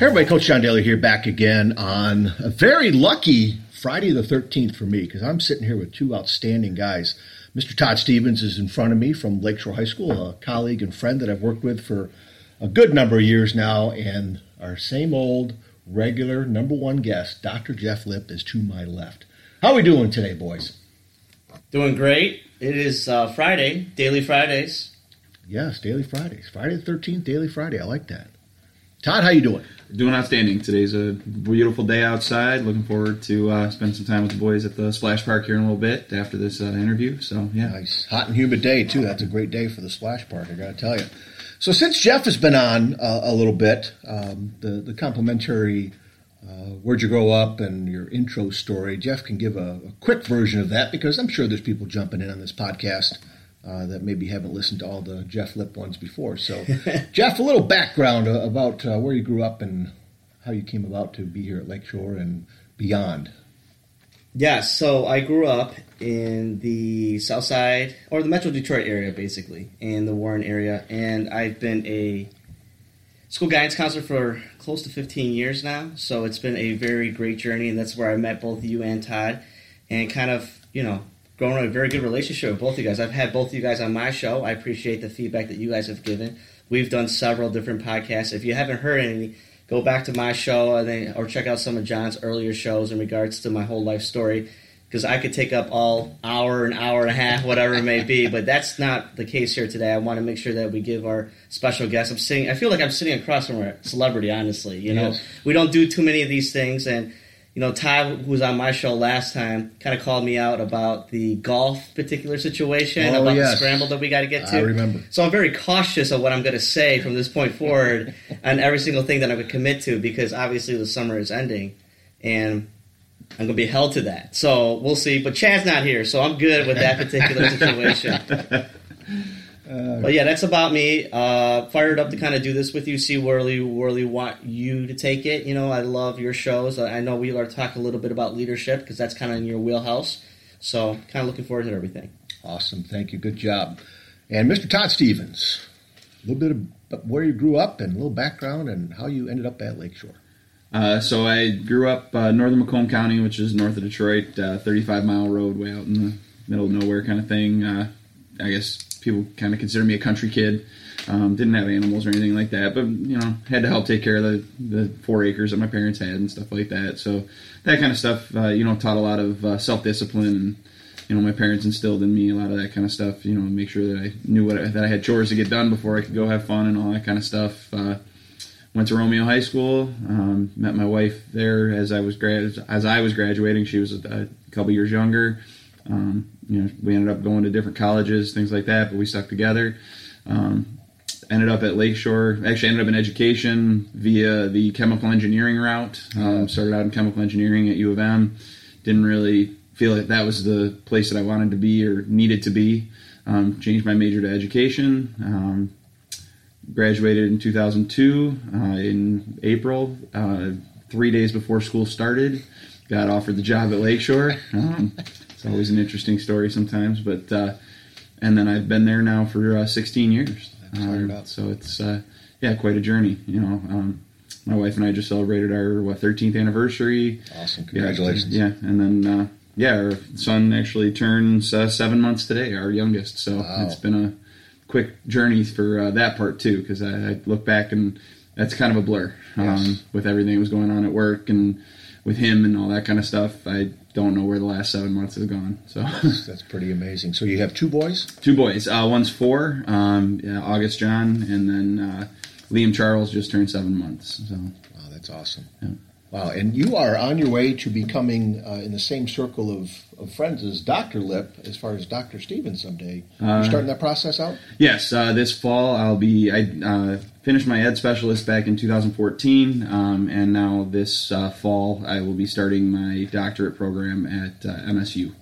Hey everybody, Coach John Daly here, back again on a very lucky Friday the 13th for me because I'm sitting here with two outstanding guys. Mr. Todd Stevens is in front of me from Lakeshore High School, a colleague and friend that I've worked with for a good number of years now, and our same old regular number one guest, Dr. Jeff Lip, is to my left. How are we doing today, boys? Doing great. It is uh, Friday, Daily Fridays. Yes, Daily Fridays. Friday the 13th, Daily Friday. I like that. Todd, how you doing? Doing outstanding. Today's a beautiful day outside. Looking forward to uh, spend some time with the boys at the splash park here in a little bit after this uh, interview. So yeah, nice, hot and humid day too. That's a great day for the splash park. I got to tell you. So since Jeff has been on uh, a little bit, um, the the complimentary uh, where'd you grow up and your intro story, Jeff can give a, a, quick version of that because I'm sure there's people jumping in on this podcast uh, that maybe haven't listened to all the Jeff Lip ones before. So, Jeff, a little background about uh, where you grew up and how you came about to be here at Lakeshore and beyond. Yeah, so I grew up in the South Side or the Metro Detroit area, basically, in the Warren area, and I've been a school guidance counselor for close to 15 years now. So it's been a very great journey, and that's where I met both you and Todd, and kind of you know grown a very good relationship with both of you guys. I've had both of you guys on my show. I appreciate the feedback that you guys have given. We've done several different podcasts. If you haven't heard any, go back to my show or check out some of John's earlier shows in regards to my whole life story. Because I could take up all hour, an hour and a half, whatever it may be, but that's not the case here today. I want to make sure that we give our special guests. I'm sitting. I feel like I'm sitting across from a celebrity. Honestly, you know, yes. we don't do too many of these things, and you know, Ty, who was on my show last time, kind of called me out about the golf particular situation, oh, about yes. the scramble that we got to get to. I remember. So I'm very cautious of what I'm going to say from this point forward on every single thing that I'm going to commit to because obviously the summer is ending and I'm going to be held to that. So we'll see. But Chad's not here, so I'm good with that particular situation. Uh, but yeah, that's about me. Uh, fired up to kind of do this with you. See where we really want you to take it. You know, I love your shows. I know we are talk a little bit about leadership because that's kind of in your wheelhouse. So, kind of looking forward to everything. Awesome, thank you. Good job. And Mr. Todd Stevens, a little bit of where you grew up and a little background and how you ended up at Lakeshore. Uh, so I grew up uh, northern Macomb County, which is north of Detroit, uh, 35 mile road, way out in the middle of nowhere kind of thing. Uh, I guess people kind of consider me a country kid. Um, didn't have animals or anything like that, but you know, had to help take care of the, the four acres that my parents had and stuff like that. So that kind of stuff, uh, you know, taught a lot of uh, self discipline and you know, my parents instilled in me a lot of that kind of stuff. You know, make sure that I knew what I, that I had chores to get done before I could go have fun and all that kind of stuff. Uh, went to Romeo High School. Um, met my wife there as I was grad as I was graduating. She was a, a couple years younger. Um, you know, we ended up going to different colleges, things like that, but we stuck together. Um, ended up at Lakeshore. Actually, ended up in education via the chemical engineering route. Um, started out in chemical engineering at U of M. Didn't really feel like that was the place that I wanted to be or needed to be. Um, changed my major to education. Um, graduated in 2002 uh, in April, uh, three days before school started. Got offered the job at Lakeshore. It's always an interesting story sometimes, but uh, and then I've been there now for uh, 16 years. Um, so it's uh, yeah, quite a journey. You know, um, my wife and I just celebrated our what 13th anniversary. Awesome, congratulations! Yeah, and then uh, yeah, our son actually turns uh, seven months today, our youngest. So wow. it's been a quick journey for uh, that part too, because I, I, look back and that's kind of a blur yes. um, with everything that was going on at work and with him and all that kind of stuff. I don't know where the last seven months has gone. So that's pretty amazing. So you have two boys? Two boys. Uh, one's four, um, yeah, August John, and then uh, Liam Charles just turned seven months. So wow, that's awesome. Yeah. Wow, and you are on your way to becoming uh, in the same circle of, of friends as Dr. Lip, as far as Dr. Stevens someday. You're uh, starting that process out? Yes, uh, this fall I'll be. I uh, finished my ed specialist back in 2014, um, and now this uh, fall I will be starting my doctorate program at uh, MSU.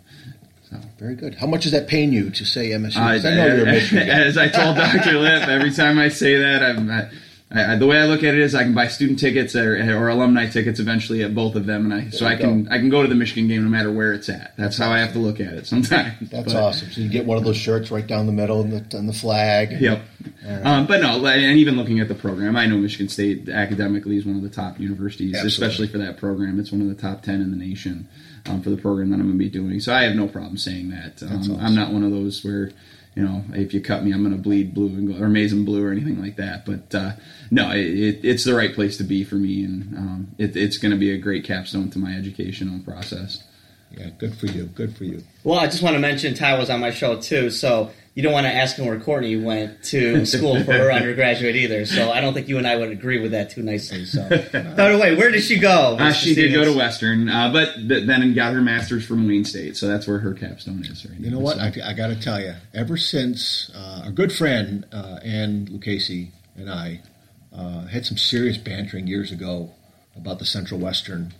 So. Very good. How much is that paying you to say MSU? I know you're a As I told Dr. Lip, every time I say that, I'm. I, I, I, the way I look at it is, I can buy student tickets or, or alumni tickets eventually at both of them, and I so I can go. I can go to the Michigan game no matter where it's at. That's, how. I have to look at it sometimes. That's but, awesome. So you get one of those shirts right down the middle and the, and the flag. And, yep. Right. Um, but no, and even looking at the program, I know Michigan State academically is one of the top universities, Absolutely. especially for that program. It's one of the top ten in the nation um, for the program that I'm going to be doing. So I have no problem saying that. Um, awesome. I'm not one of those where you know, if you cut me, I'm going to bleed blue and go, or maize and blue or anything like that. But uh, no, it, it, it's the right place to be for me, and um, it, it's going to be a great capstone to my educational process. Yeah, good for you. Good for you. Well, I just want to mention Ty was on my show too, so you don't want to ask him where Courtney went to school for her undergraduate either. So I don't think you and I would agree with that too nicely. So, by the way, where did she go? Uh, she did go to Western, uh, but th- then got her master's from Wayne State. So that's where her capstone is right You know what? So. I, I got to tell you, ever since uh, our good friend uh, Ann Lucchese and I uh, had some serious bantering years ago about the Central Western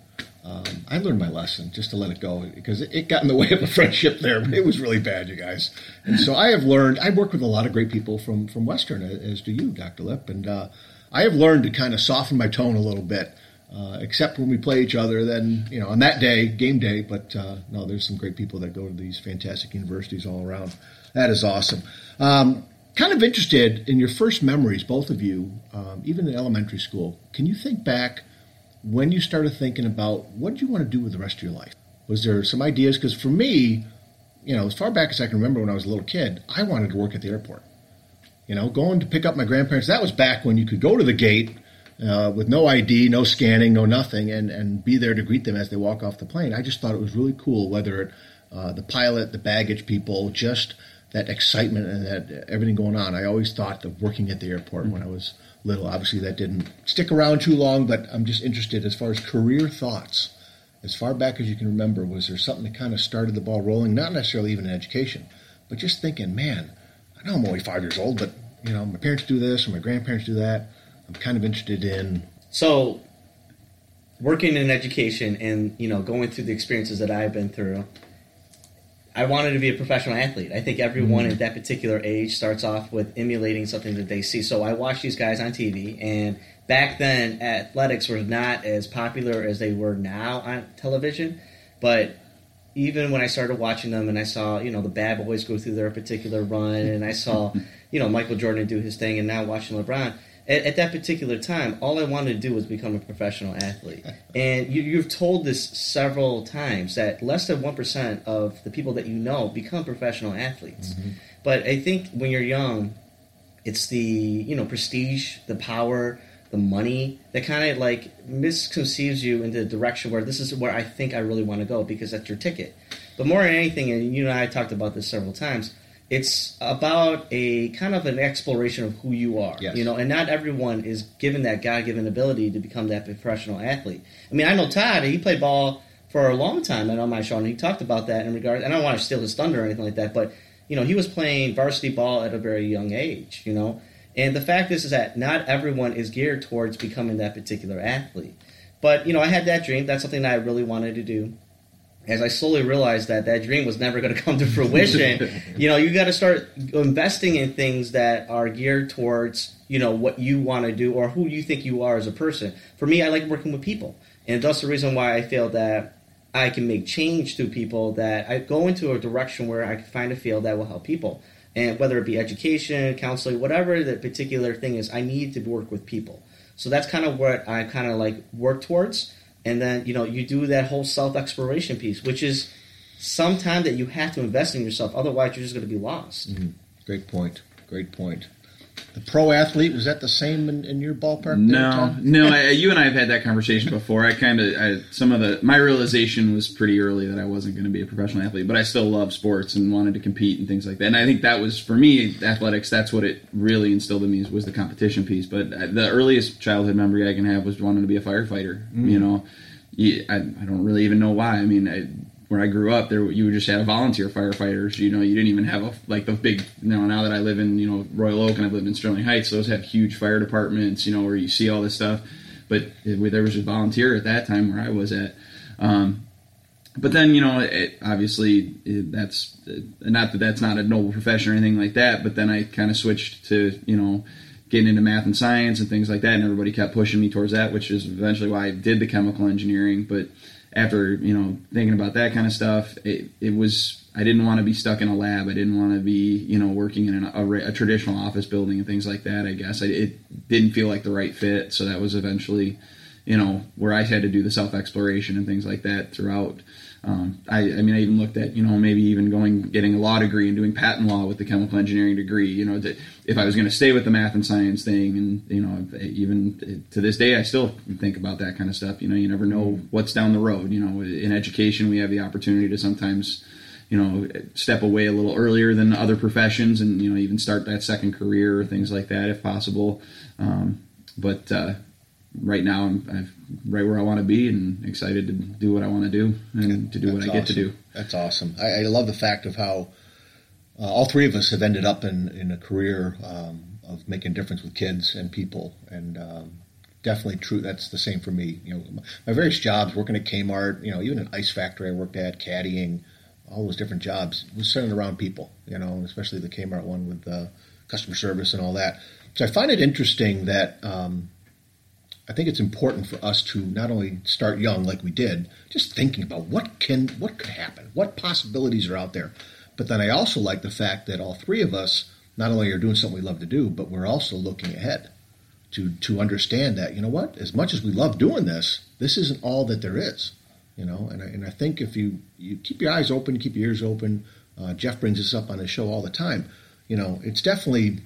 um, I learned my lesson just to let it go because it, it, got in the way of a friendship there. It was really bad, you guys. And so I have learned. I work with a lot of great people from from Western, as do you, Dr. Lip, and uh, I have learned to kind of soften my tone a little bit. Uh, except when we play each other, then you know on that day, game day. But uh, no, there's some great people that go to these fantastic universities all around. That is awesome. Um, kind of interested in your first memories, both of you, um, even in elementary school. Can you think back? When you started thinking about what do you want to do with the rest of your life? Was there some ideas? Because for me, you know, as far back as I can remember when I was a little kid, I wanted to work at the airport. You know, going to pick up my grandparents, that was back when you could go to the gate uh, with no ID, no scanning, no nothing, and, and be there to greet them as they walk off the plane. I just thought it was really cool, whether it, uh, the pilot, the baggage people, just that excitement and that everything going on. I always thought of working at the airport mm-hmm. when I was little. Obviously, that didn't stick around too long, but I'm just interested as far as career thoughts. As far back as you can remember, was there something that kind of started the ball rolling? Not necessarily even in education, but just thinking, man, I know I'm only five years old, but you know, my parents do this or my grandparents do that. I'm kind of interested in. So, working in education and you know going through the experiences that I've been through, I wanted to be a professional athlete. I think everyone at that particular age starts off with emulating something that they see. So I watched these guys on TV, and back then athletics were not as popular as they were now on television. But even when I started watching them, and I saw you know the bad boys go through their particular run, and I saw you know Michael Jordan do his thing, and now watching LeBron at, at, that particular time, all I wanted to do was become a professional athlete. and you, you've told this several times that less than 1% of the people that you know become professional athletes. Mm-hmm. But I think when you're young, it's the, you know, prestige, the power, the money that kind of like misconceives you into the direction where this is where I think I really want to go because that's your ticket. But more than anything, and you and I talked about this several times, it's about a kind of an exploration of who you are. Yes. You know, and not everyone is given that God given ability to become that professional athlete. I mean, I know Todd, he played ball for a long time and on my show, and he talked about that in regard. And I don't want to steal his thunder or anything like that, but you know, he was playing varsity ball at a very young age. You know, and the fact is, is that not everyone is geared towards becoming that particular athlete. But you know, I had that dream. That's something that I really wanted to do as I slowly realized that that dream was never going to come to fruition, you know, you got to start investing in things that are geared towards, you know, what you want to do or who you think you are as a person. For me, I like working with people. And that's the reason why I feel that I can make change through people, that I go into a direction where I can find a field that will help people. And whether it be education, counseling, whatever the particular thing is, I need to work with people. So that's kind of what I kind of like work towards and then you know you do that whole self exploration piece, which is some time that you have to invest in yourself. Otherwise, you're just going to be lost. Mm-hmm. Great point. Great point. The pro athlete was that the same in, in your ballpark? No, no. I, you and I have had that conversation before. I kind of some of the my realization was pretty early that I wasn't going to be a professional athlete, but I still love sports and wanted to compete and things like that. And I think that was for me athletics. That's what it really instilled in me was the competition piece. But the earliest childhood memory I can have was wanting to be a firefighter. Mm. You know, I, I don't really even know why. I mean, I, where I grew up, there you just have volunteer firefighters. You know, you didn't even have a like the big. You know, now that I live in you know Royal Oak and I've lived in Sterling Heights, those have huge fire departments. You know, where you see all this stuff. But it, there was a volunteer at that time where I was at. Um, but then you know, it, obviously it, that's not that that's not a noble profession or anything like that. But then I kind of switched to you know getting into math and science and things like that, and everybody kept pushing me towards that, which is eventually why I did the chemical engineering. But after you know thinking about that kind of stuff, it, it was I didn't want to be stuck in a lab. I didn't want to be you know working in an, a, a, traditional office building and things like that. I guess I, it didn't feel like the right fit, so that was eventually you know where I had to do the self exploration and things like that throughout. Um, I, I, mean, I even looked at, you know, maybe even going, getting a law degree and doing patent law with the chemical engineering degree, you know, if I was going to stay with the math and science thing. And, you know, even to this day, I still think about that kind of stuff. You know, you never know what's down the road. You know, in education, we have the opportunity to sometimes, you know, step away a little earlier than other professions and, you know, even start that second career or things like that if possible. Um, but, uh, right now I'm, I'm, right where I want to be and excited to do what I want to do and to do what I get to do. That's awesome. I, I, love the fact of how uh, all three of us have ended up in, in a career um, of making a difference with kids and people, and um, definitely true. That's the same for me. You know, my various jobs, working at Kmart, you know, even an ice factory I worked at, caddying, all those different jobs was centered around people. You know, especially the Kmart one with uh, customer service and all that. So I find it interesting that. Um, I think it's important for us to not only start young like we did, just thinking about what can what could happen, what possibilities are out there. But then I also like the fact that all three of us not only are doing something we love to do, but we're also looking ahead to to understand that you know what, as much as we love doing this, this isn't all that there is. You know, and I, and I think if you you keep your eyes open, keep your ears open. Uh, Jeff brings this up on his show all the time. You know, it's definitely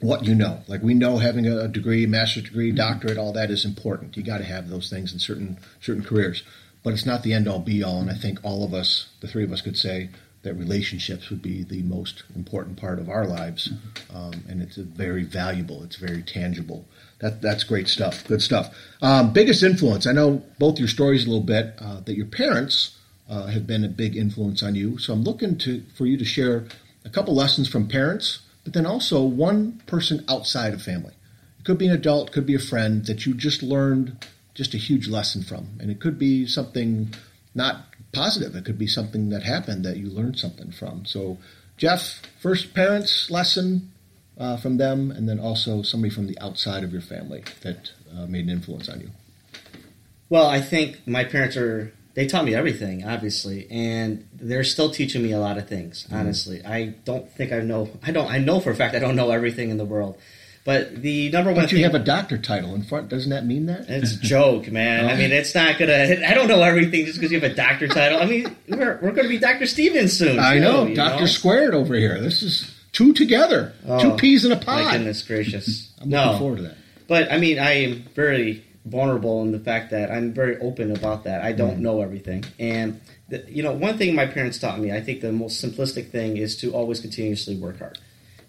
what you know. Like we know having a degree, master's degree, doctorate, all that is important. You got to have those things in certain certain careers, but it's not the end all be all. And I think all of us, the three of us, could say that relationships would be the most important part of our lives, mm-hmm. um, and it's very valuable. It's very tangible. That that's great stuff. Good stuff. Um, biggest influence. I know both your stories a little bit uh, that your parents uh, have been a big influence on you. So I'm looking to for you to share a couple lessons from parents but then also one person outside of family. It could be an adult, could be a friend that you just learned just a huge lesson from. And it could be something not positive. It could be something that happened that you learned something from. So, Jeff, first parents' lesson uh, from them, and then also somebody from the outside of your family that uh, made an influence on you. Well, I think my parents are they taught me everything, obviously, and they're still teaching me a lot of things. Mm-hmm. Honestly, I don't think I know. I don't. I know for a fact I don't know everything in the world. But the number one. But you thing, have a doctor title in front. Doesn't that mean that? It's a joke, man. I mean, it's not gonna. I don't know everything just because you have a doctor title. I mean, we're, we're going to be Doctor Stevens soon. I too, know, Doctor Squared over here. This is two together, oh, two peas in a pod. My goodness gracious! I'm looking no. forward to that. But I mean, I am very vulnerable in the fact that I'm very open about that. I don't mm. know everything, and the, you know, one thing my parents taught me, I think the most simplistic thing is to always continuously work hard.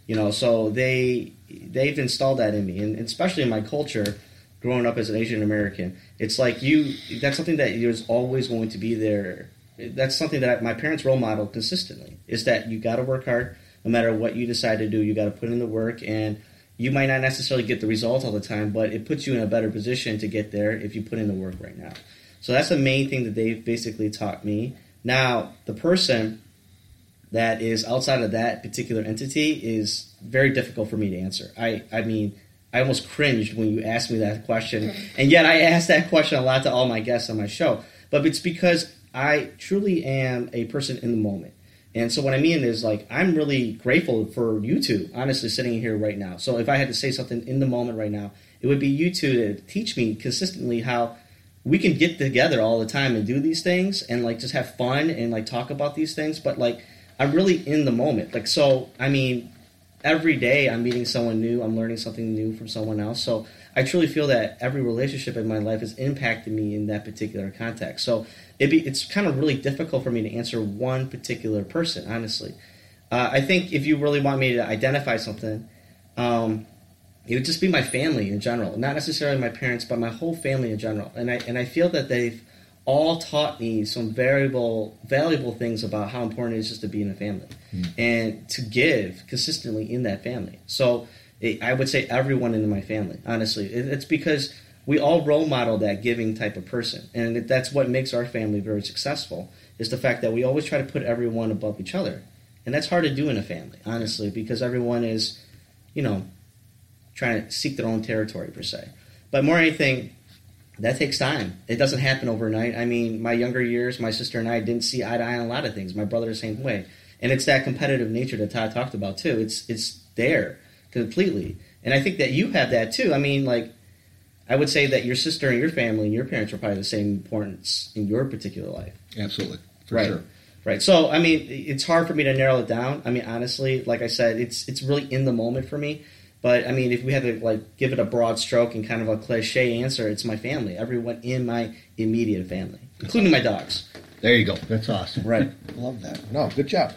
You know, so they they've installed that in me, and especially in my culture, growing up as an Asian American, it's like you that's something that is always going to be there. That's something that my parents role model consistently is that you got to work hard no matter what you decide to do. You got to put in the work and you might not necessarily get the results all the time, but it puts you in a better position to get there if you put in the work right now. So that's the main thing that they've basically taught me. Now, the person that is outside of that particular entity is very difficult for me to answer. I, I mean, I almost cringed when you asked me that question, and yet I ask that question a lot to all my guests on my show. But it's because I truly am a person in the moment. And so what I mean is like I'm really grateful for you two, honestly, sitting here right now. So if I had to say something in the moment right now, it would be you two to teach me consistently how we can get together all the time and do these things and like just have fun and like talk about these things. But like I'm really in the moment. Like so, I mean, every day I'm meeting someone new, I'm learning something new from someone else. So I truly feel that every relationship in my life has impacted me in that particular context. So it be, it's kind of really difficult for me to answer one particular person, honestly. Uh, I think if you really want me to identify something, um, it would just be my family in general, not necessarily my parents, but my whole family in general. And I and I feel that they've all taught me some variable, valuable things about how important it is just to be in a family mm. and to give consistently in that family. So I would say everyone in my family, honestly. It's because we all role model that giving type of person, and that's what makes our family very successful. Is the fact that we always try to put everyone above each other, and that's hard to do in a family, honestly, because everyone is, you know, trying to seek their own territory per se. But more anything, that takes time. It doesn't happen overnight. I mean, my younger years, my sister and I didn't see eye to eye on a lot of things. My brother the same way, and it's that competitive nature that Todd talked about too. It's it's there completely, and I think that you have that too. I mean, like I would say that your sister and your family and your parents were probably the same importance in your particular life. Absolutely, for right. sure. Right. So I mean, it's hard for me to narrow it down. I mean, honestly, like I said, it's it's really in the moment for me. But I mean, if we had to like give it a broad stroke and kind of a cliche answer, it's my family. Everyone in my immediate family, including my dogs. There you go. That's awesome. Right. Love that. No, good job.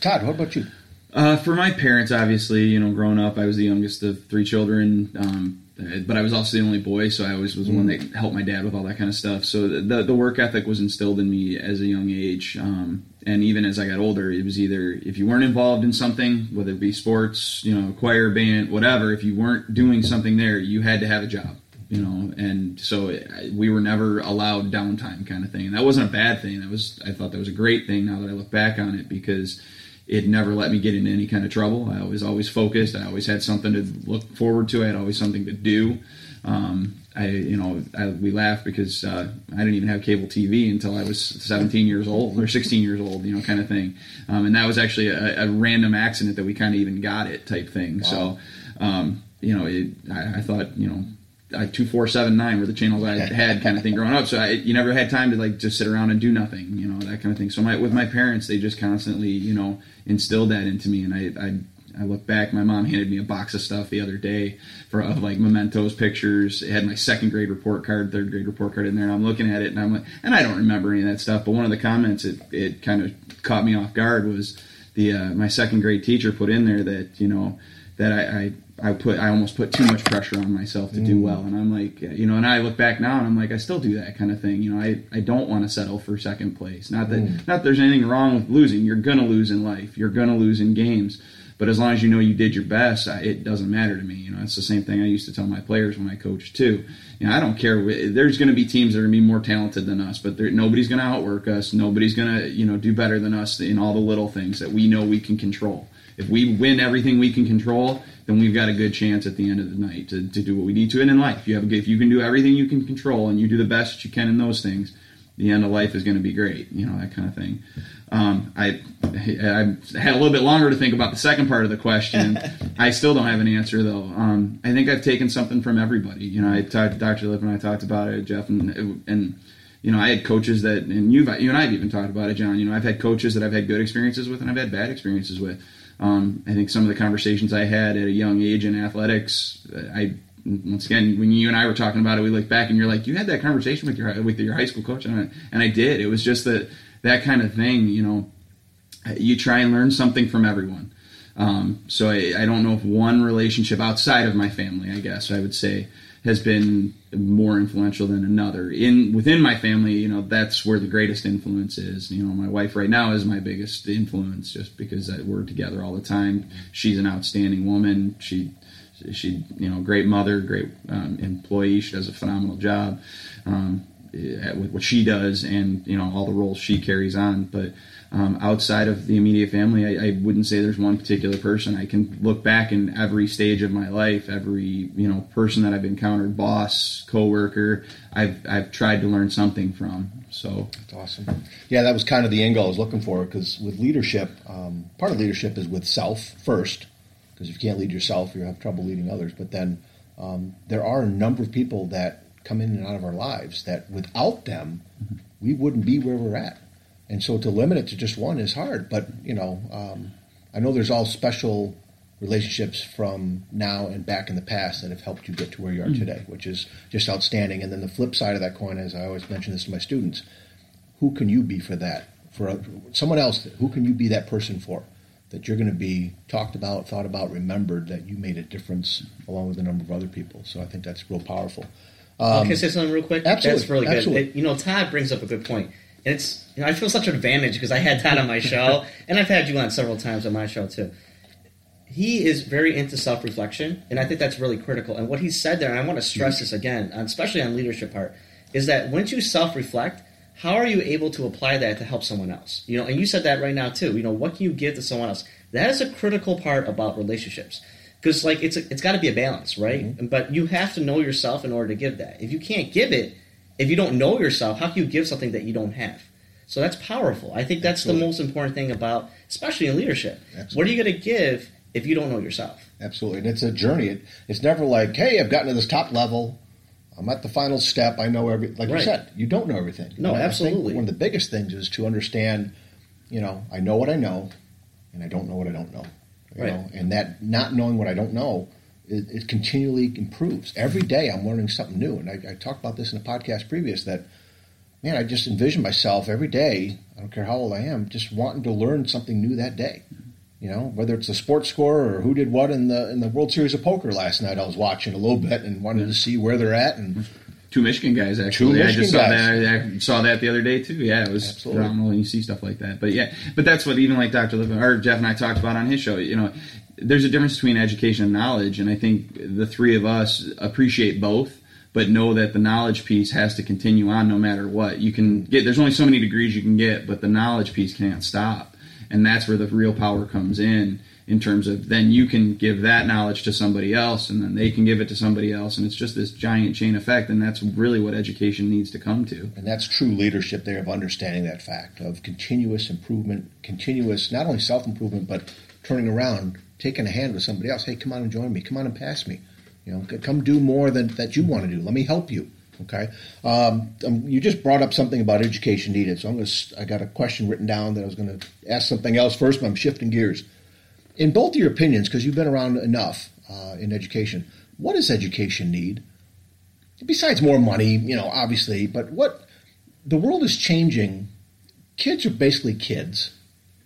Todd, what about you? Uh, for my parents, obviously, you know, growing up, I was the youngest of three children. Um, but I was also the only boy, so I always was the one that helped my dad with all that kind of stuff. So the the work ethic was instilled in me as a young age, um, and even as I got older, it was either if you weren't involved in something, whether it be sports, you know, choir, band, whatever, if you weren't doing something there, you had to have a job, you know, and so it, we were never allowed downtime, kind of thing. And that wasn't a bad thing. That was I thought that was a great thing. Now that I look back on it, because it never let me get into any kind of trouble. I was always focused. I always had something to look forward to. I had always something to do. Um, I, you know, I, we laugh because uh, I didn't even have cable TV until I was 17 years old or 16 years old, you know, kind of thing. Um, and that was actually a, a, random accident that we kind of even got it type thing. Wow. So, um, you know, it, I, I, thought, you know, two four seven nine were the channels I had kind of thing growing up. So I, you never had time to like just sit around and do nothing, you know, that kind of thing. So my with my parents, they just constantly, you know, instilled that into me, and I, I I look back, my mom handed me a box of stuff the other day for of like mementos, pictures. It had my second grade report card, third grade report card in there. And I'm looking at it and I'm like, and I don't remember any of that stuff. But one of the comments it, it kind of caught me off guard was the uh, my second grade teacher put in there that you know that I, I I put I almost put too much pressure on myself to do mm. well, and I'm like, you know, and I look back now and I'm like, I still do that kind of thing. You know, I, I don't want to settle for second place. Not that mm. not that there's anything wrong with losing. You're gonna lose in life. You're gonna lose in games. But as long as you know you did your best, I, it doesn't matter to me. You know, it's the same thing I used to tell my players when I coached too. You know, I don't care. There's going to be teams that are going to be more talented than us, but nobody's going to outwork us. Nobody's going to, you know, do better than us in all the little things that we know we can control. If we win everything we can control, then we've got a good chance at the end of the night to, to do what we need to. And in life, you have a, if you can do everything you can control and you do the best you can in those things, the end of life is going to be great. You know that kind of thing. Um, I I had a little bit longer to think about the second part of the question. I still don't have an answer though. Um, I think I've taken something from everybody. You know, I talked to Dr. Lip and I talked about it, Jeff, and and you know, I had coaches that, and you've you and I have even talked about it, John. You know, I've had coaches that I've had good experiences with, and I've had bad experiences with. Um, I think some of the conversations I had at a young age in athletics, I once again when you and I were talking about it, we look back and you're like, you had that conversation with your with your high school coach, and I, and I did. It was just that that kind of thing. You know, you try and learn something from everyone. Um, so I, I don't know if one relationship outside of my family, I guess I would say, has been more influential than another. In within my family, you know, that's where the greatest influence is. You know, my wife right now is my biggest influence, just because we're together all the time. She's an outstanding woman. She she you know great mother, great um, employee. She does a phenomenal job um, with what she does, and you know all the roles she carries on. But um, outside of the immediate family, I, I, wouldn't say there's one particular person. I can look back in every stage of my life, every you know person that I've encountered, boss, coworker, I've I've tried to learn something from. So that's awesome. Yeah, that was kind of the angle I was looking for because with leadership, um, part of leadership is with self first, because if you can't lead yourself, you have trouble leading others. But then um, there are a number of people that come in and out of our lives that without them, we wouldn't be where we're at. And so to limit it to just one is hard. But you know, um, I know there's all special relationships from now and back in the past that have helped you get to where you are mm-hmm. today, which is just outstanding. And then the flip side of that coin, as I always mention this to my students, who can you be for that? For a, someone else, who can you be that person for? That you're going to be talked about, thought about, remembered that you made a difference along with a number of other people. So I think that's real powerful. Um, can I say something real quick? Absolutely, that's really good. Absolutely. It, you know, Todd brings up a good point. And it's you know, I feel such an advantage because I had that on my show, and I've had you on several times on my show too. He is very into self reflection, and I think that's really critical. And what he said there, and I want to stress this again, especially on leadership part, is that once you self reflect, how are you able to apply that to help someone else? You know, and you said that right now too. You know, what can you give to someone else? That is a critical part about relationships because like it's a, it's got to be a balance, right? Mm-hmm. But you have to know yourself in order to give that. If you can't give it, if you don't know yourself, how can you give something that you don't have? So that's powerful. I think that's Absolutely. the most important thing about, especially in leadership. Absolutely. What are you going to give if you don't know yourself? Absolutely, and it's a journey. It, it's never like, hey, I've gotten to this top level. I'm at the final step. I know every. Like you said, you don't know everything. No, And absolutely. one of the biggest things is to understand. You know, I know what I know, and I don't know what I don't know. You Right. know, and that not knowing what I don't know, it, it continually improves. Every day, I'm learning something new. And I, I talked about this in a podcast previous that. Man, I just envision myself every day. I don't care how old I am, just wanting to learn something new that day. You know, whether it's the sports score or who did what in the in the World Series of Poker last night, I was watching a little bit and wanted to see where they're at. And Two Michigan guys actually. I Michigan just saw guys. that. I saw that the other day too. Yeah, it was Absolutely. phenomenal. when You see stuff like that, but yeah, but that's what even like Dr. Or Jeff and I talked about on his show. You know, there's a difference between education and knowledge, and I think the three of us appreciate both. But know that the knowledge piece has to continue on no matter what. You can get there's only so many degrees you can get, but the knowledge piece can't stop, and that's where the real power comes in. In terms of then you can give that knowledge to somebody else, and then they can give it to somebody else, and it's just this giant chain effect, and that's really what education needs to come to. and that's true leadership there of understanding that fact of continuous improvement, continuous not only self improvement but turning around, taking a hand with somebody else. Hey, come on and join me. Come on and pass me. You know, come do more than that you want to do. Let me help you. Okay. Um, um, you just brought up something about education needed, so I'm going to. I got a question written down that I was going to ask something else first, but I'm shifting gears. In both of your opinions, because you've been around enough uh, in education, what does education need? Besides more money, you know, obviously, but what the world is changing. Kids are basically kids,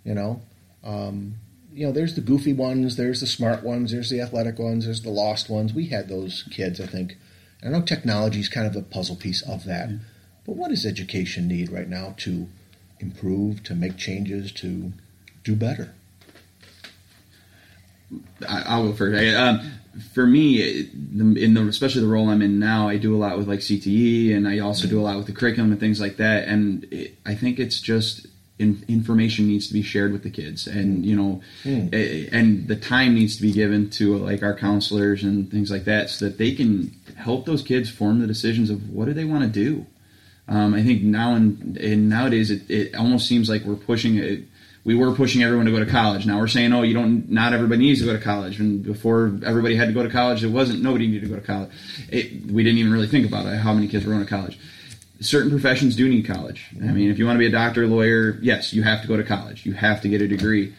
you know. Um, you know, there's the goofy ones, there's the smart ones, there's the athletic ones, there's the lost ones. We had those kids, I think. I know technology is kind of a puzzle piece of that. But what does education need right now to improve, to make changes, to do better? I, I'll go first. I, um, for me, in the especially the role I'm in now, I do a lot with like CTE, and I also do a lot with the curriculum and things like that. And it, I think it's just in, information needs to be shared with the kids, and you know, eh, and the time needs to be given to like our counselors and things like that, so that they can help those kids form the decisions of what do they want to do. Um, I think now and, and nowadays it, it almost seems like we're pushing it. We were pushing everyone to go to college. Now we're saying, oh, you don't. Not everybody needs to go to college. And before everybody had to go to college, it wasn't nobody needed to go to college. It, we didn't even really think about it, how many kids were going to college. Certain professions do need college. I mean, if you want to be a doctor, lawyer, yes, you have to go to college. You have to get a degree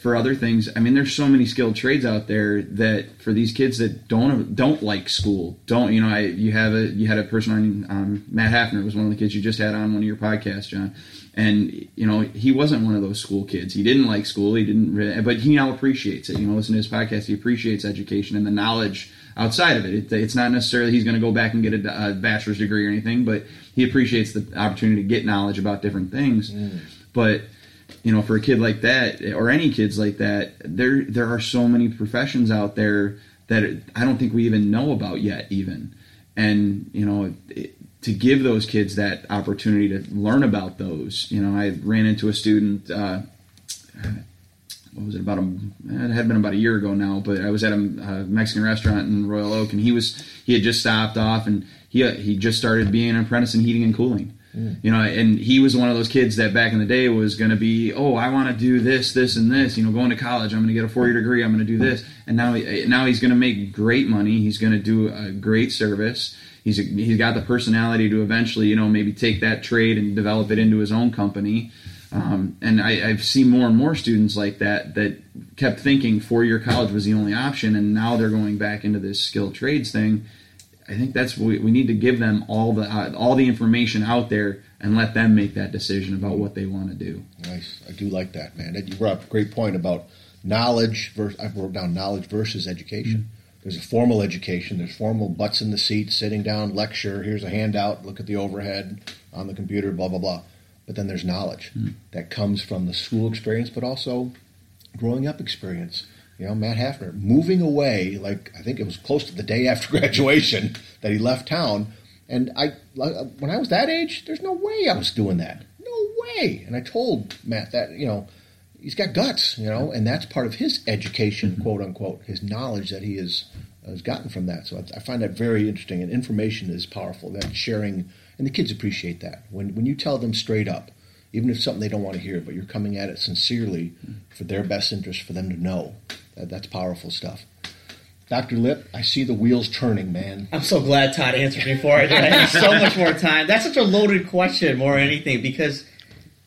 for other things. I mean, there's so many skilled trades out there that for these kids that don't don't like school, don't you know? I you have a you had a person on um, Matt Hafner was one of the kids you just had on one of your podcasts, John, and you know he wasn't one of those school kids. He didn't like school. He didn't, but he now appreciates it. You know, listen to his podcast. He appreciates education and the knowledge outside of it. it it's not necessarily he's going to go back and get a, a bachelor's degree or anything, but he appreciates the opportunity to get knowledge about different things. But you know, for a kid like that, or any kids like that, there there are so many professions out there that I don't think we even know about yet, even. And you know, it, to give those kids that opportunity to learn about those, you know, I ran into a student. Uh, what was it about a? It had been about a year ago now, but I was at a, a Mexican restaurant in Royal Oak, and he was he had just stopped off, and he uh, he just started being an apprentice in heating and cooling. Hmm. You know, and he was one of those kids that back in the day was going to be, oh, I want to do this, this, and this. You know, going to college, I'm going to get a four year degree, I'm going to do this, and now he, now he's going to make great money. He's going to do a great service. He's he's got the personality to eventually, you know, maybe take that trade and develop it into his own company. Um, and I, I've seen more and more students like that that kept thinking four year college was the only option, and now they're going back into this skilled trades thing. I think that's what we, we need to give them all the uh, all the information out there and let them make that decision about what they want to do. Nice. I do like that, man. You brought up a great point about knowledge. Versus, I wrote down knowledge versus education. There's a formal education. There's formal butts in the seat, sitting down, lecture. Here's a handout. Look at the overhead on the computer. Blah blah blah. But then there's knowledge hmm. that comes from the school experience, but also growing up experience. You know, Matt Hafner moving away, like I think it was close to the day after graduation that he left town. And I, when I was that age, there's no way I was doing that. No way. And I told Matt that, you know, he's got guts, you know, and that's part of his education, mm-hmm. quote unquote, his knowledge that he has has gotten from that. So I, I find that very interesting. And information is powerful. That sharing, and the kids appreciate that when when you tell them straight up, even if it's something they don't want to hear, but you're coming at it sincerely for their best interest, for them to know. That, that's powerful stuff. Dr. Lip, I see the wheels turning, man. I'm so glad Todd answered before I did. I have so much more time. That's such a loaded question, more than anything, because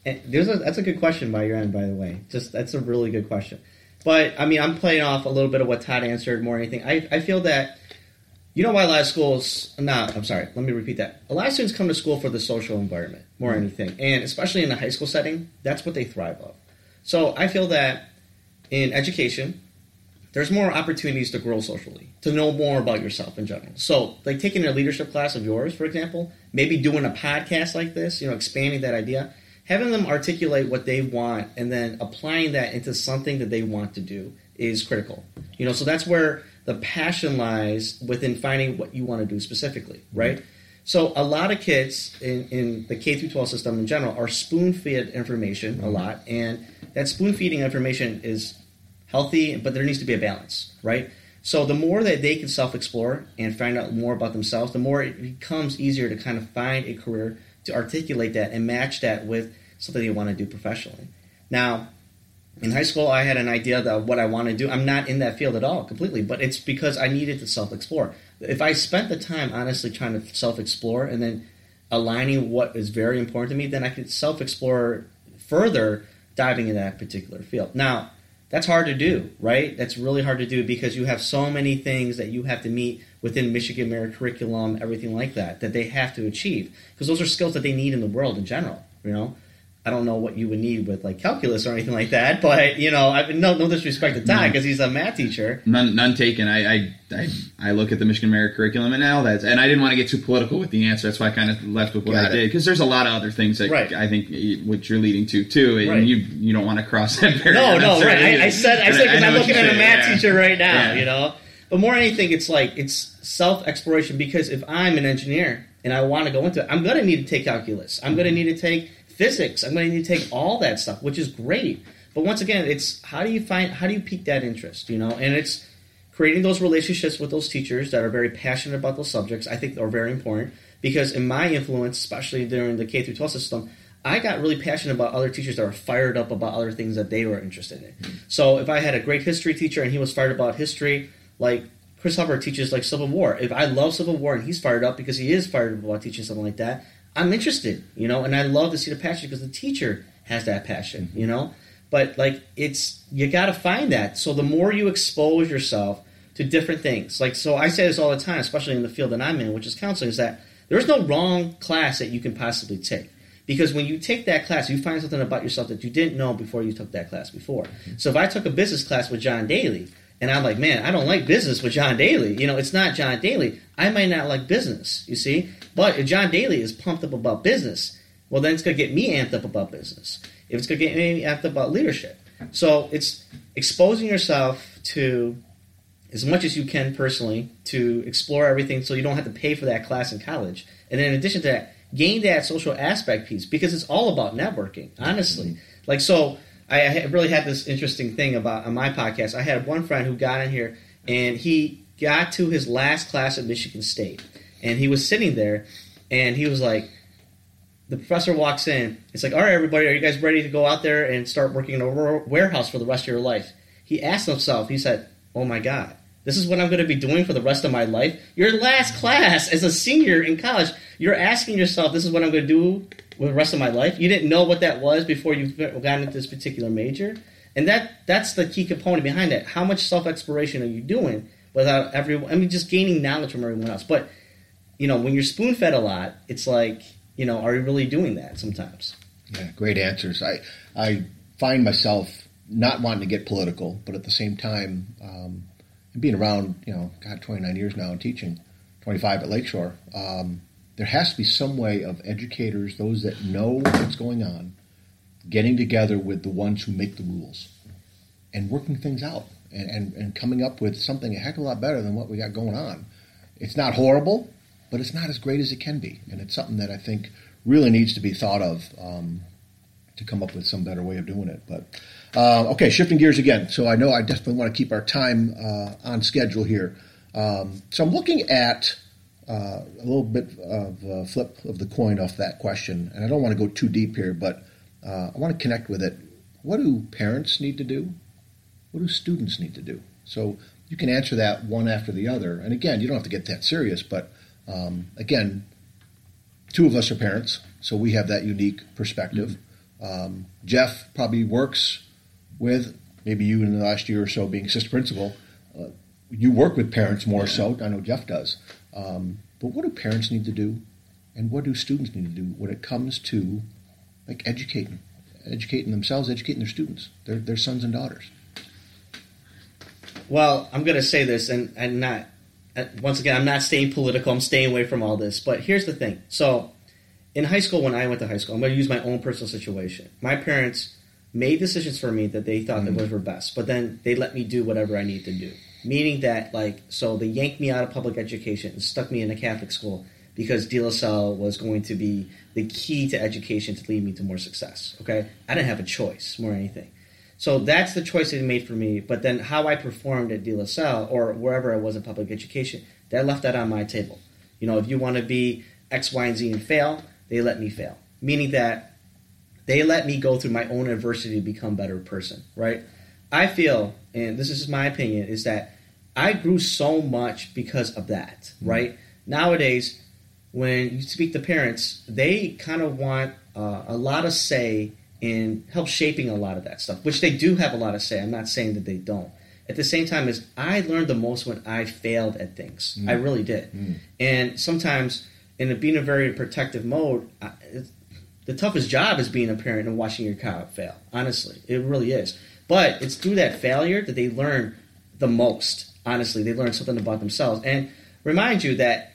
eh, there's a, that's a good question by your end, by the way. Just that's a really good question. But I mean, I'm playing off a little bit of what Todd answered more than anything. I, I feel that you know why a lot of schools. No, I'm sorry. Let me repeat that. A lot of students come to school for the social environment more than mm-hmm. anything, and especially in the high school setting, that's what they thrive on. So I feel that in education, there's more opportunities to grow socially, to know more about yourself in general. So, like taking a leadership class of yours, for example, maybe doing a podcast like this, you know, expanding that idea, having them articulate what they want and then applying that into something that they want to do is critical. You know, so that's where the passion lies within finding what you want to do specifically, right? Mm-hmm. So a lot of kids in, in the K through 12 system in general are spoon fed information mm-hmm. a lot, and that spoon feeding information is healthy, but there needs to be a balance, right? So the more that they can self-explore and find out more about themselves, the more it becomes easier to kind of find a career to articulate that and match that with something they want to do professionally. Now, in high school, I had an idea of what I want to do. I'm not in that field at all completely, but it's because I needed to self-explore. If I spent the time honestly trying to self-explore and then aligning what is very important to me, then I could self-explore further, diving in that particular field. Now, that's hard to do, right? That's really hard to do because you have so many things that you have to meet within Michigan Merit curriculum, everything like that, that they have to achieve because those are skills that they need in the world in general. You know, I don't know what you would need with like calculus or anything like that, but you know, I, no, no disrespect to Todd because mm-hmm. he's a math teacher. None, none taken. I, I, I, I, look at the Michigan Merit curriculum and all that, and I didn't want to get too political with the answer. That's why I kind of left with what Got I it. did because there's a lot of other things that right. I think what you're leading to too, and right. you you don't want to cross that barrier. No, no, right. I, I, said I said because I'm looking at a math yeah. teacher right now, yeah. you know. But more than anything, it's like it's self exploration because if I'm an engineer and I want to go into it, I'm going to need to take calculus. I'm going to mm-hmm. need to take physics. I'm going to need to take all that stuff, which is great. But once again, it's how do you find how do you pique that interest, you know? And it's creating those relationships with those teachers that are very passionate about those subjects. I think are very important because in my influence, especially during the K through 12 system, I got really passionate about other teachers that were fired up about other things that they were interested in. Mm-hmm. So if I had a great history teacher and he was fired about history, like Chris Hubbard teaches like Civil War. If I love Civil War and he's fired up because he is fired up about teaching something like that, I'm interested, you know, and I love to see the passion because the teacher has that passion, you know. But like it's you got to find that. So the more you expose yourself to different things, like so I say this all the time, especially in the field that I'm in, which is counseling, is that there's no wrong class that you can possibly take. Because when you take that class, you find something about yourself that you didn't know before you took that class before. So if I took a business class with John Daly, and I'm like, man, I don't like business with John Daly. You know, it's not John Daly. I might not like business, you see? But if John Daly is pumped up about business, well, then it's going to get me amped up about business. If it's going to get me amped up about leadership. So it's exposing yourself to as much as you can personally to explore everything so you don't have to pay for that class in college. And then in addition to that, gain that social aspect piece because it's all about networking, honestly. Mm-hmm. Like, so I really had this interesting thing about on my podcast. I had one friend who got in here and he got to his last class at Michigan State, and he was sitting there, and he was like, the professor walks in. It's like, all right, everybody, are you guys ready to go out there and start working in a warehouse for the rest of your life? He asked himself, he said, oh my God, this is what I'm going to be doing for the rest of my life. Your last class as a senior in college, you're asking yourself, this is what I'm going to do with the rest of my life. You didn't know what that was before you got into this particular major, and that that's the key component behind it. How much self exploration are you doing without everyone? I mean, just gaining knowledge from everyone else. But you know, when you're spoon fed a lot, it's like you know, are you really doing that sometimes? Yeah, great answers. I I find myself not wanting to get political, but at the same time, um, being around, you know, God, 29 years now and teaching, 25 at Lakeshore. Um, there has to be some way of educators, those that know what's going on, getting together with the ones who make the rules and working things out and, and, and coming up with something a heck of a lot better than what we got going on. It's not horrible, but it's not as great as it can be. And it's something that I think really needs to be thought of um, to come up with some better way of doing it. But uh, okay, shifting gears again. So I know I definitely want to keep our time uh, on schedule here. Um, so I'm looking at uh, a little bit of a flip of the coin off that question, and I don't want to go too deep here, but uh, I want to connect with it. What do parents need to do? What do students need to do? So you can answer that one after the other. And again, you don't have to get that serious, but um, again, two of us are parents, so we have that unique perspective. Um, Jeff probably works with maybe you in the last year or so being assistant principal. Uh, you work with parents more so. I know Jeff does. Um, but what do parents need to do, and what do students need to do when it comes to like educating, educating themselves, educating their students, their their sons and daughters? Well, I'm going to say this, and and not once again, I'm not staying political. I'm staying away from all this. But here's the thing. So, in high school, when I went to high school, I'm going to use my own personal situation. My parents made decisions for me that they thought mm. that was for best, but then they let me do whatever I need to do. Meaning that, like, so they yanked me out of public education and stuck me in a Catholic school because De La Salle was going to be the key to education to lead me to more success. Okay, I didn't have a choice more anything. So that's the choice they made for me. But then how I performed at De La Salle or wherever I was in public education, they left that on my table. You know, if you want to be X, Y, and Z and fail, they let me fail. Meaning that they let me go through my own adversity to become a better person, right? I feel, and this is my opinion, is that I grew so much because of that, mm-hmm. right? Nowadays, when you speak to parents, they kind of want uh, a lot of say in help shaping a lot of that stuff, which they do have a lot of say. I'm not saying that they don't. At the same time, is I learned the most when I failed at things. Mm. I really did. Mm. And sometimes, in being a very protective mode, I, the toughest job is being a parent and watching your child fail. Honestly, it really is. But it's through that failure that they learn the most. Honestly, they learn something about themselves. And remind you that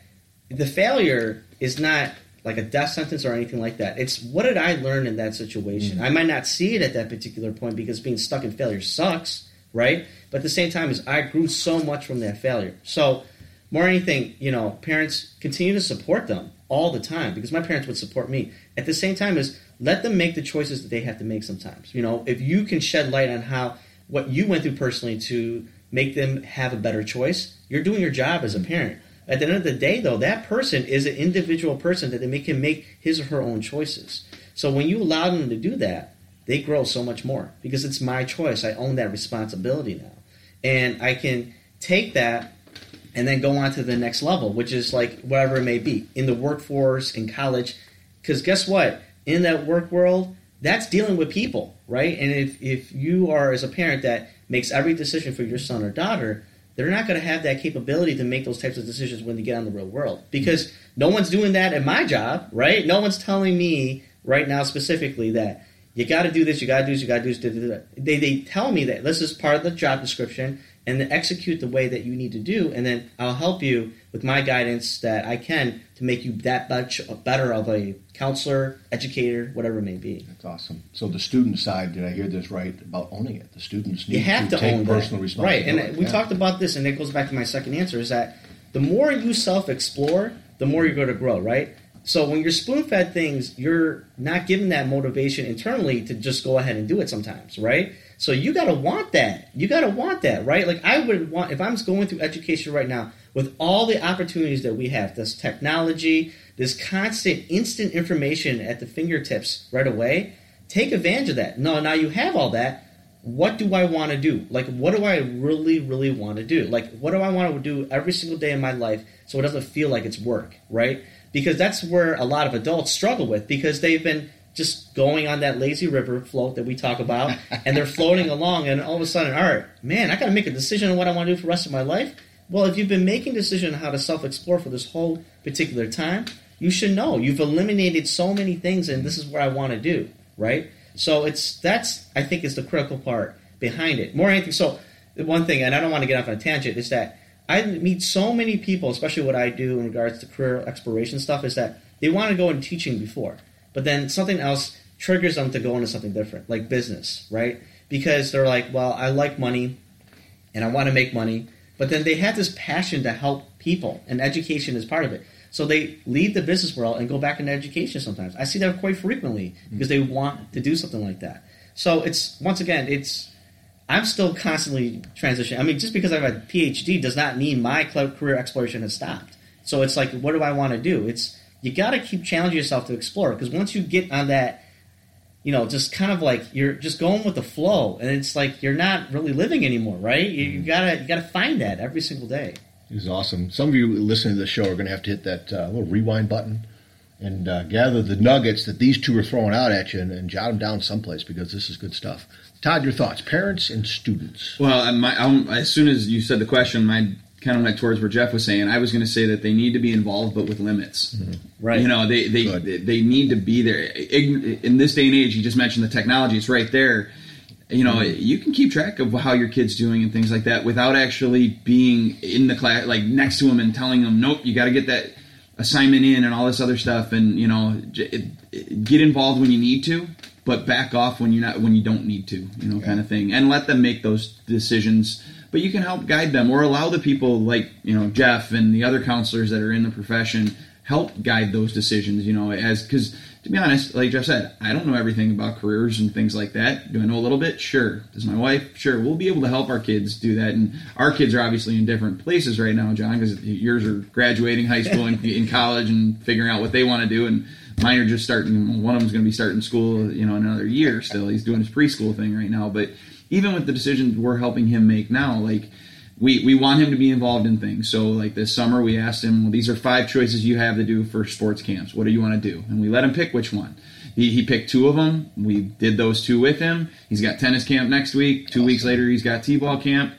the failure is not like a death sentence or anything like that. It's what did I learn in that situation? Mm. I might not see it at that particular point because being stuck in failure sucks, right? But at the same time, is I grew so much from that failure. So more anything, you know, parents continue to support them all the time because my parents would support me. At the same time, is let them make the choices that they have to make sometimes. You know, if you can shed light on how what you went through personally to make them have a better choice, you're doing your job as a parent. At the end of the day, though, that person is an individual person that they make can make his or her own choices. So when you allow them to do that, they grow so much more because it's my choice. I own that responsibility now, and I can take that and then go on to the next level, which is like whatever it may be in the workforce, in college. Because guess what? In that work world, that's dealing with people, right? And if, if you are as a parent that makes every decision for your son or daughter, they're not going to have that capability to make those types of decisions when they get on the real world because no one's doing that in my job, right? No one's telling me right now specifically that you got to do this, you got to do this, you got to do this. They, they tell me that this is part of the job description and then execute the way that you need to do, and then I'll help you with my guidance that I can to make you that much better of a counselor, educator, whatever it may be. That's awesome. So the student side, did I hear this right about owning it? The students need you have to, to take personal that. responsibility. Right, and we talked about this, and it goes back to my second answer: is that the more you self-explore, the more you're going to grow. Right. So when you're spoon-fed things, you're not given that motivation internally to just go ahead and do it sometimes, right? So you got to want that. You got to want that, right? Like I would want if I'm going through education right now with all the opportunities that we have, this technology, this constant instant information at the fingertips right away, take advantage of that. No, now you have all that. What do I want to do? Like what do I really really want to do? Like what do I want to do every single day in my life so it doesn't feel like it's work, right? Because that's where a lot of adults struggle with because they've been just going on that lazy river float that we talk about, and they're floating along, and all of a sudden, all right, man, I got to make a decision on what I want to do for the rest of my life. Well, if you've been making decision on how to self explore for this whole particular time, you should know you've eliminated so many things, and this is what I want to do, right? So it's that's I think is the critical part behind it. More anything. So one thing, and I don't want to get off on a tangent, is that I meet so many people, especially what I do in regards to career exploration stuff, is that they want to go into teaching before but then something else triggers them to go into something different, like business, right? Because they're like, well, I like money and I want to make money, but then they have this passion to help people, and education is part of it. So they leave the business world and go back into education sometimes. I see that quite frequently mm. because they want to do something like that. So it's once again, it's I'm still constantly transitioning. I mean, just because I have a PhD does not mean my career exploration has stopped. So it's like, what do I want to do? It's you got to keep challenging yourself to explore because once you get on that, you know, just kind of like you're just going with the flow, and it's like you're not really living anymore, right? You, you gotta you gotta find that every single day. It's awesome. Some of you listening to the show are going to have to hit that uh, little rewind button and uh, gather the nuggets that these two are throwing out at you and, and, jot them down someplace because this is good stuff. Todd, your thoughts, parents and students. Well, my, um, as soon as you said the question, my kind of went towards where Jeff was saying. I was going to say that they need to be involved, but with limits. Mm-hmm. Right. You know, they they, they, they need to be there. In this day and age, you just mentioned the technology; it's right there. You know, mm-hmm. you can keep track of how your kid's doing and things like that without actually being in the class, like next to them and telling them, "Nope, you got to get that assignment in and all this other stuff." And you know, get involved when you need to, but back off when you not when you don't need to. You know, kind of thing, and let them make those decisions but you can help guide them or allow the people like you know Jeff and the other counselors that are in the profession help guide those decisions. You know, as because to be honest, like Jeff said, I don't know everything about careers and things like that. Do I know a little bit? Sure. Does my wife? Sure. We'll be able to help our kids do that. And our kids are obviously in different places right now, John, because yours are graduating high school and in college and figuring out what they want to do, and mine are just starting. One of them's going to be starting school, you know, in another year. Still, he's doing his preschool thing right now, but even with the decisions we're helping him make now, like we, we want him to be involved in things. So like this summer, we asked him, well, these are five choices you have to do for sports camps. What do you want to do? And we let him pick which one. He, he picked two of them. We did those two with him. He's got tennis camp next week. Two awesome. weeks later, he's got t-ball camp.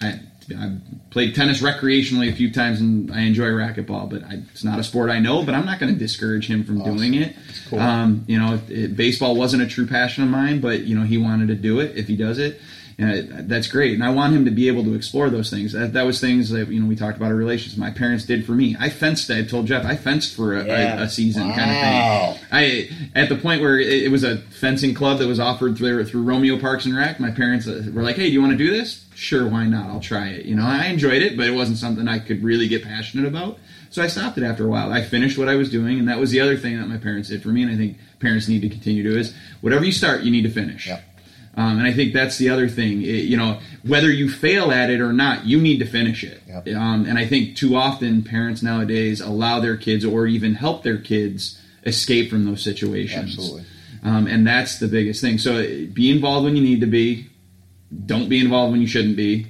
I, I've played tennis recreationally a few times and I enjoy racquetball, but I, it's not a sport I know. But I'm not going to discourage him from awesome. doing it. Cool. Um, you know, it, baseball wasn't a true passion of mine, but you know he wanted to do it. If he does it, and that's great. And I want him to be able to explore those things. That, that was things that you know we talked about our relations. My parents did for me. I fenced. I told Jeff I fenced for a, yeah. a, a season wow. kind of thing. I at the point where it, it, was a fencing club that was offered through through Romeo Parks and Rec. My parents uh, were like, "Hey, do you want to do this? Sure, why not? I'll try it." You know, I enjoyed it, but it wasn't something I could really get passionate about. So I stopped it after a while. I finished what I was doing, and that was the other thing that my parents did for me. And I think parents need to continue to do is whatever you start, you need to finish. Yep. Um, and I think that's the other thing. It, you know, whether you fail at it or not, you need to finish it. Yep. Um, and I think too often parents nowadays allow their kids or even help their kids escape from those situations. Absolutely. Um, and that's the biggest thing. So be involved when you need to be. Don't be involved when you shouldn't be.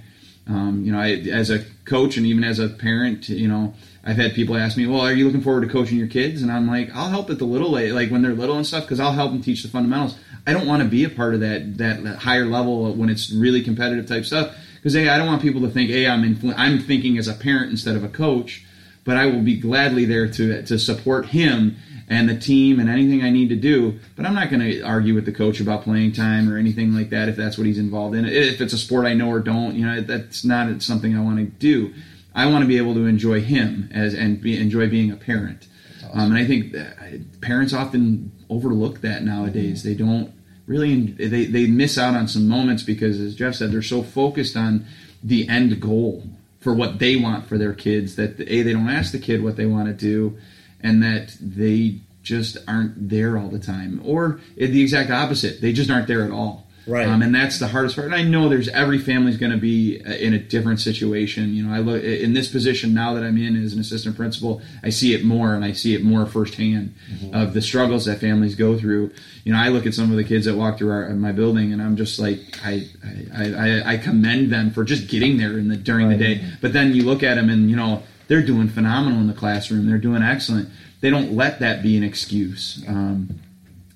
Um, you know, I, as a coach and even as a parent, you know, I've had people ask me, "Well, are you looking forward to coaching your kids?" And I'm like, "I'll help at the little like when they're little and stuff because I'll help them teach the fundamentals. I don't want to be a part of that that, higher level when it's really competitive type stuff because hey, I don't want people to think, "Hey, I'm influ- I'm thinking as a parent instead of a coach." But I will be gladly there to to support him and the team and anything I need to do. But I'm not going to argue with the coach about playing time or anything like that if that's what he's involved in. If it's a sport I know or don't, you know, that's not something I want to do. I want to be able to enjoy him as and be, enjoy being a parent. Awesome. Um, and I think parents often overlook that nowadays. They don't really they they miss out on some moments because, as Jeff said, they're so focused on the end goal for what they want for their kids that a they don't ask the kid what they want to do, and that they just aren't there all the time, or the exact opposite. They just aren't there at all. Right. Um, and that's the hardest part. And I know there's every family's going to be uh, in a different situation. You know, I look in this position now that I'm in as an assistant principal. I see it more, and I see it more firsthand mm-hmm. of the struggles that families go through. You know, I look at some of the kids that walk through our, my building, and I'm just like, I, I, I, I commend them for just getting there in the during right. the day. But then you look at them, and you know, they're doing phenomenal in the classroom. They're doing excellent. They don't let that be an excuse. Um,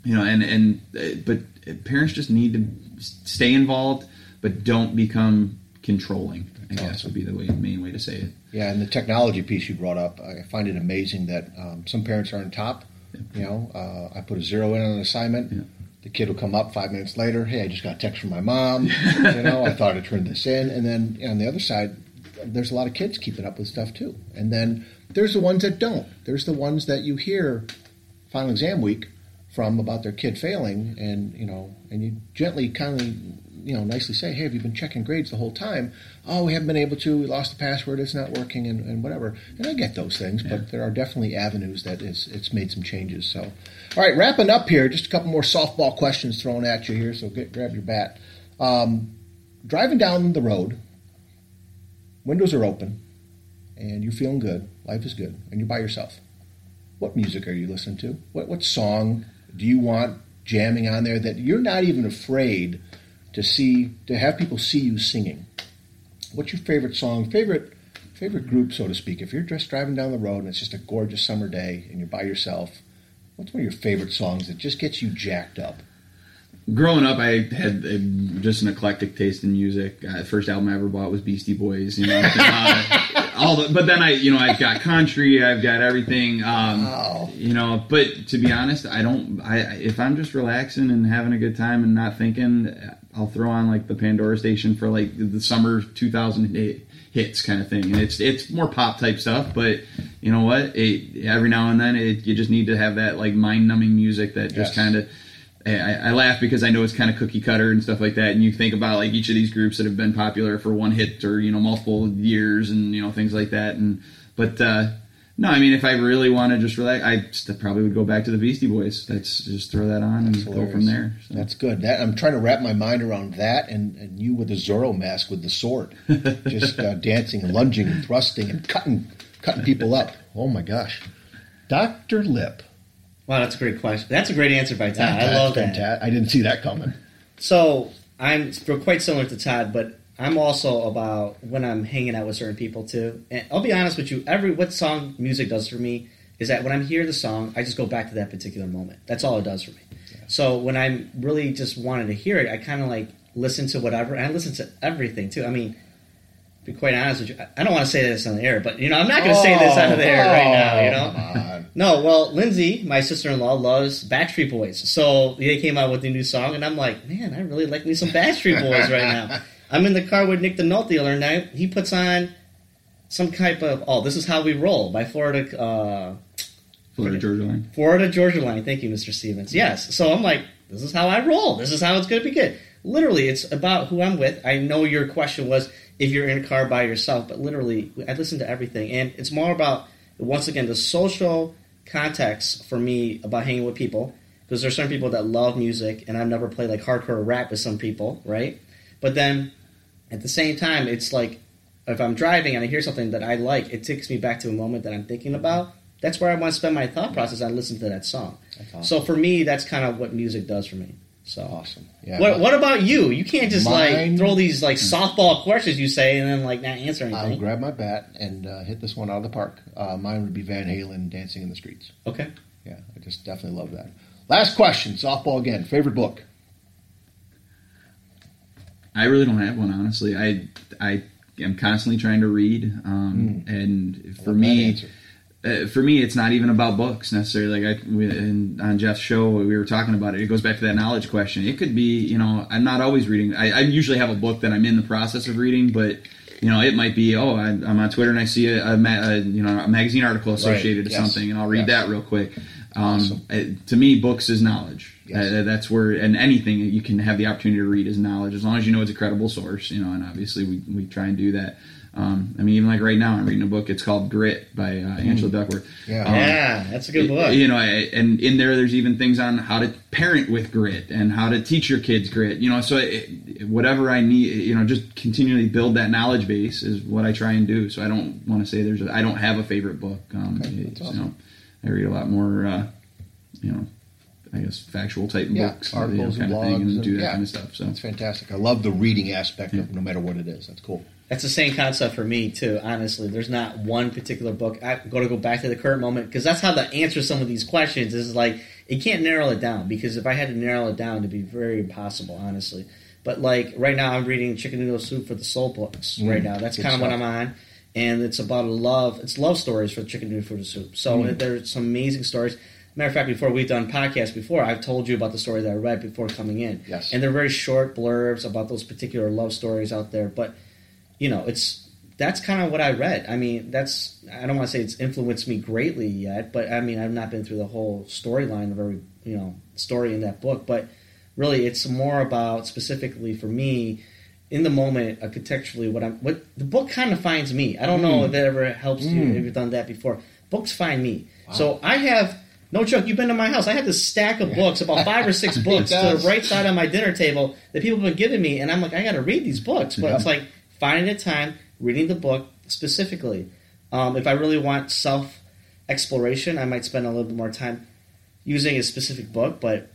you know, and and uh, but parents just need to stay involved, but don't become controlling. I guess would be the way, main way to say it. Yeah, and the technology piece you brought up, I find it amazing that um, some parents are on top. Yeah. You know, uh, I put a zero in on an assignment. Yeah. The kid will come up five minutes later. Hey, I just got a text from my mom. you know, I thought I turned this in. And then on the other side, there's a lot of kids keeping up with stuff too. And then there's the ones that don't. There's the ones that you hear final exam week from about their kid failing, and you know, and you gently kind of you know nicely say, "Hey, have you been checking grades the whole time?" Oh, we haven't been able to. We lost the password. It's not working, and, and whatever. And I get those things, Yeah. but there are definitely avenues that it's, it's made some changes. So, all right, wrapping up here. Just a couple more softball questions thrown at you here. So get grab your bat. Um, driving down the road, windows are open, and you're feeling good. Life is good, and you're by yourself. What music are you listening to? What what song do you want jamming on there that you're not even afraid to see to have people see you singing? What's your favorite song? Favorite favorite group, so to speak? If you're just driving down the road and it's just a gorgeous summer day and you're by yourself, what's one of your favorite songs that just gets you jacked up? growing up, I had uh, just an eclectic taste in music. Uh, first album I ever bought was Beastie Boys. You know, uh, all the, but then I, you know, I've got country, I've got everything. Um, Wow. You know, but to be honest, I don't. I if I'm just relaxing and having a good time and not thinking, I'll throw on like the Pandora station for like the summer 2000 hit, hits kind of thing, and it's it's more pop type stuff. But you know what? It, every now and then, it, you just need to have that like mind numbing music that just Yes. kind of. I, I laugh because I know it's kind of cookie cutter and stuff like that, and you think about like each of these groups that have been popular for one hit or you know multiple years and you know things like that. And but uh, no, I mean if I really want to just relax, I st- probably would go back to the Beastie Boys. That's just throw that on and go from there. So. That's good. That I'm trying to wrap my mind around that, and, and you with the Zorro mask with the sword, just uh, dancing, and lunging, and thrusting, and cutting cutting people up. Oh my gosh, Doctor Lip. Wow, that's a great question. That's a great answer by Todd. I love that. I didn't see that coming. So I'm we're quite similar to Todd, but I'm also about when I'm hanging out with certain people too. And I'll be honest with you, every what song music does for me is that when I'm hear the song, I just go back to that particular moment. That's all it does for me. So when I'm really just wanting to hear it, I kind of like listen to whatever. And I listen to everything too. I mean, to be quite honest with you, I- don't want to say this on the air, but you know, I'm not going to say this oh, on the air right now. You know, Oh. No, well, Lindsay, my sister in law, loves Backstreet Boys. So they came out with a new song, and I'm like, man, I really like me some Backstreet Boys right now. I'm in the car with Nick DeNote the other night. He puts on some type of, oh, this is how we roll by Florida, uh, Florida Georgia Line. Florida Georgia Line. Thank you, Mr. Stevens. Yes. So I'm like, this is how I roll. This is how it's going to be good. Literally, it's about who I'm with. I know your question was if you're in a car by yourself, but literally, I listen to everything. And it's more about, once again, the social context for me about hanging with people. Because there's certain people that love music, and I've never played like hardcore rap with some people, right? But then at the same time, it's like if I'm driving and I hear something that I like, it takes me back to a moment that I'm thinking about. That's where I want to spend my thought process. I listen to that song. Awesome. So for me, that's kind of what music does for me. So awesome. Yeah. what what about you? You can't just like throw these like softball questions you say and then like not answer I'll anything. grab my bat and uh, hit this one out of the park. Uh, mine would be Van Halen, "Dancing in the Streets." Okay. Yeah, I just definitely love that. Last question, softball again. Favorite book? I really don't have one, honestly. I I am constantly trying to read, um, and I for love that me, answer. Uh, for me, it's not even about books necessarily. Like I, we, in, on Jeff's show, we were talking about it. It goes back to that knowledge question. It could be, you know, I'm not always reading. I, I usually have a book that I'm in the process of reading, but you know, it might be, oh, I, I'm on Twitter and I see a, a, ma- a you know a magazine article associated to yes, something, and I'll read yes. that real quick. Um, Awesome. it- to me, books is knowledge. Yes. Uh, that's where, and anything you can have the opportunity to read is knowledge, as long as you know it's a credible source, you know. And obviously, we, we try and do that. Um, I mean, even like right now, I'm reading a book. It's called Grit by uh, Angela Duckworth. Yeah. Um, yeah, that's a good book. you know, I- and in there, there's even things on how to parent with grit and how to teach your kids grit. You know, so it, whatever I need, you know, just continually build that knowledge base is what I try and do. So I don't want to say there's, a, I don't have a favorite book. Um, Okay, it's, that's You know, I read a lot more, uh, you know, I guess factual type Yeah, books, you know, articles and kind of thing, blogs and and- do that yeah. kind of stuff. So That's fantastic. I love the reading aspect of no matter what it is. That's cool. That's the same concept for me too. Honestly, there's not one particular book. I'm going to go back to the current moment because that's how to answer some of these questions. Is like it can't narrow it down because if I had to narrow it down, it'd be very impossible, honestly. But like right now, I'm reading Chicken Noodle Soup for the Soul books. Mm, right now, that's kind of what. I'm on, and it's about a love. It's love stories for Chicken Noodle for the Soup. So Mm. there's some amazing stories. Matter of fact, before we've done podcasts before, I've told you about the story that I read before coming in. Yes. And they're very short blurbs about those particular love stories out there. But you know, it's that's kind of what I read. I mean, that's I don't want to say it's influenced me greatly yet, but I mean, I've not been through the whole storyline of every you know story in that book. But really it's more about specifically for me in the moment, uh, contextually, what I'm what the book kind of finds me. I don't know if that ever helps you if you've done that before. Books find me. So I have no joke. You've been to my house. I have this stack of books, about five or six books, to the right side on my dinner table that people have been giving me, and I'm like, I got to read these books. But Yeah. it's like finding the time, reading the book specifically. Um, if I really want self exploration, I might spend a little bit more time using a specific book, but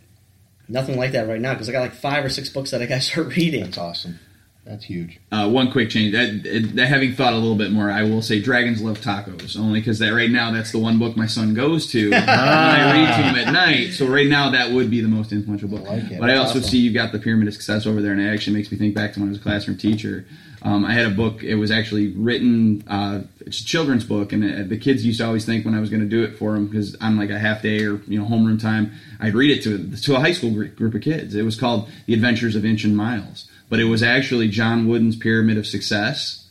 nothing like that right now because I got like five or six books that I got to start reading. That's awesome. That's huge. Uh, one quick change. That, that having thought a little bit more, I will say Dragons Love Tacos, only because that right now that's the one book my son goes to when I read to him at night. So right now that would be the most influential book. I like it. But I also awesome. see you've got the Pyramid of Success over there, and it actually makes me think back to when I was a classroom teacher. Um, I had a book. It was actually written. Uh, it's a children's book, and uh, the kids used to always think when I was going to do it for them because I'm like a half day or you know homeroom time. I'd read it to to a high school group of kids. It was called The Adventures of Inch and Miles, but it was actually John Wooden's Pyramid of Success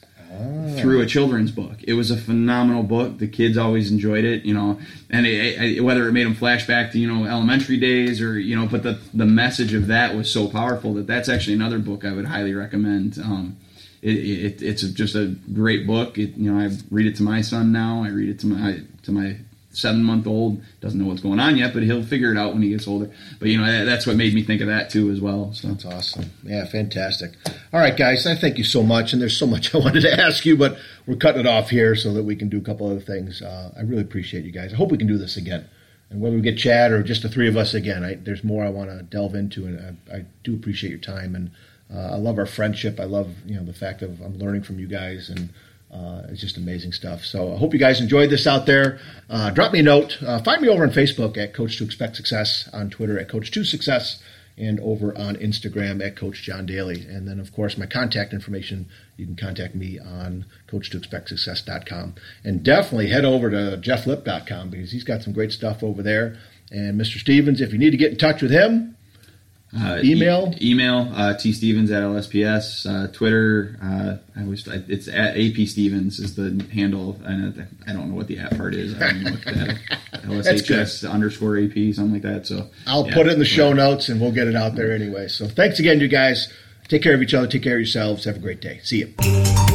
through a children's book. It was a phenomenal book. The kids always enjoyed it, you know, and it, it, whether it made them flash back to you know elementary days or you know, but the the message of that was so powerful that that's actually another book I would highly recommend. Um, it, it, it's just a great book. It, you know, I read it to my son now. I read it to my to my seven month old. Doesn't know what's going on yet, but he'll figure it out when he gets older. But you know, that, that's what made me think of that too as well. So. That's awesome. Yeah, fantastic. All right, guys, I thank you so much. And there's so much I wanted to ask you, but we're cutting it off here so that we can do a couple other things. Uh, I really appreciate you guys. I hope we can do this again. And whether we get Chad or just the three of us again, I, there's more I want to delve into, and I, I do appreciate your time. And I love our friendship. I love you know the fact of I'm learning from you guys, and uh, it's just amazing stuff. So I hope you guys enjoyed this out there. Uh, drop me a note. Uh, find me over on Facebook at Coach to Expect Success, on Twitter at Coach to Success, and over on Instagram at Coach John Daly. And then, of course, my contact information, you can contact me on coach2expectsuccess.com. And definitely head over to jefflip.com because he's got some great stuff over there. And Mr. Stevens, if you need to get in touch with him, Uh, Email? e- email uh, t stevens at lsps uh, twitter uh, i was it's at ap stevens is the handle and i don't know what the at part is i don't know what that lshs underscore ap something like that so I'll yeah. put it in the show notes and we'll get it out there anyway. So thanks again, you guys. Take care of each other. Take care of yourselves. Have a great day. See you.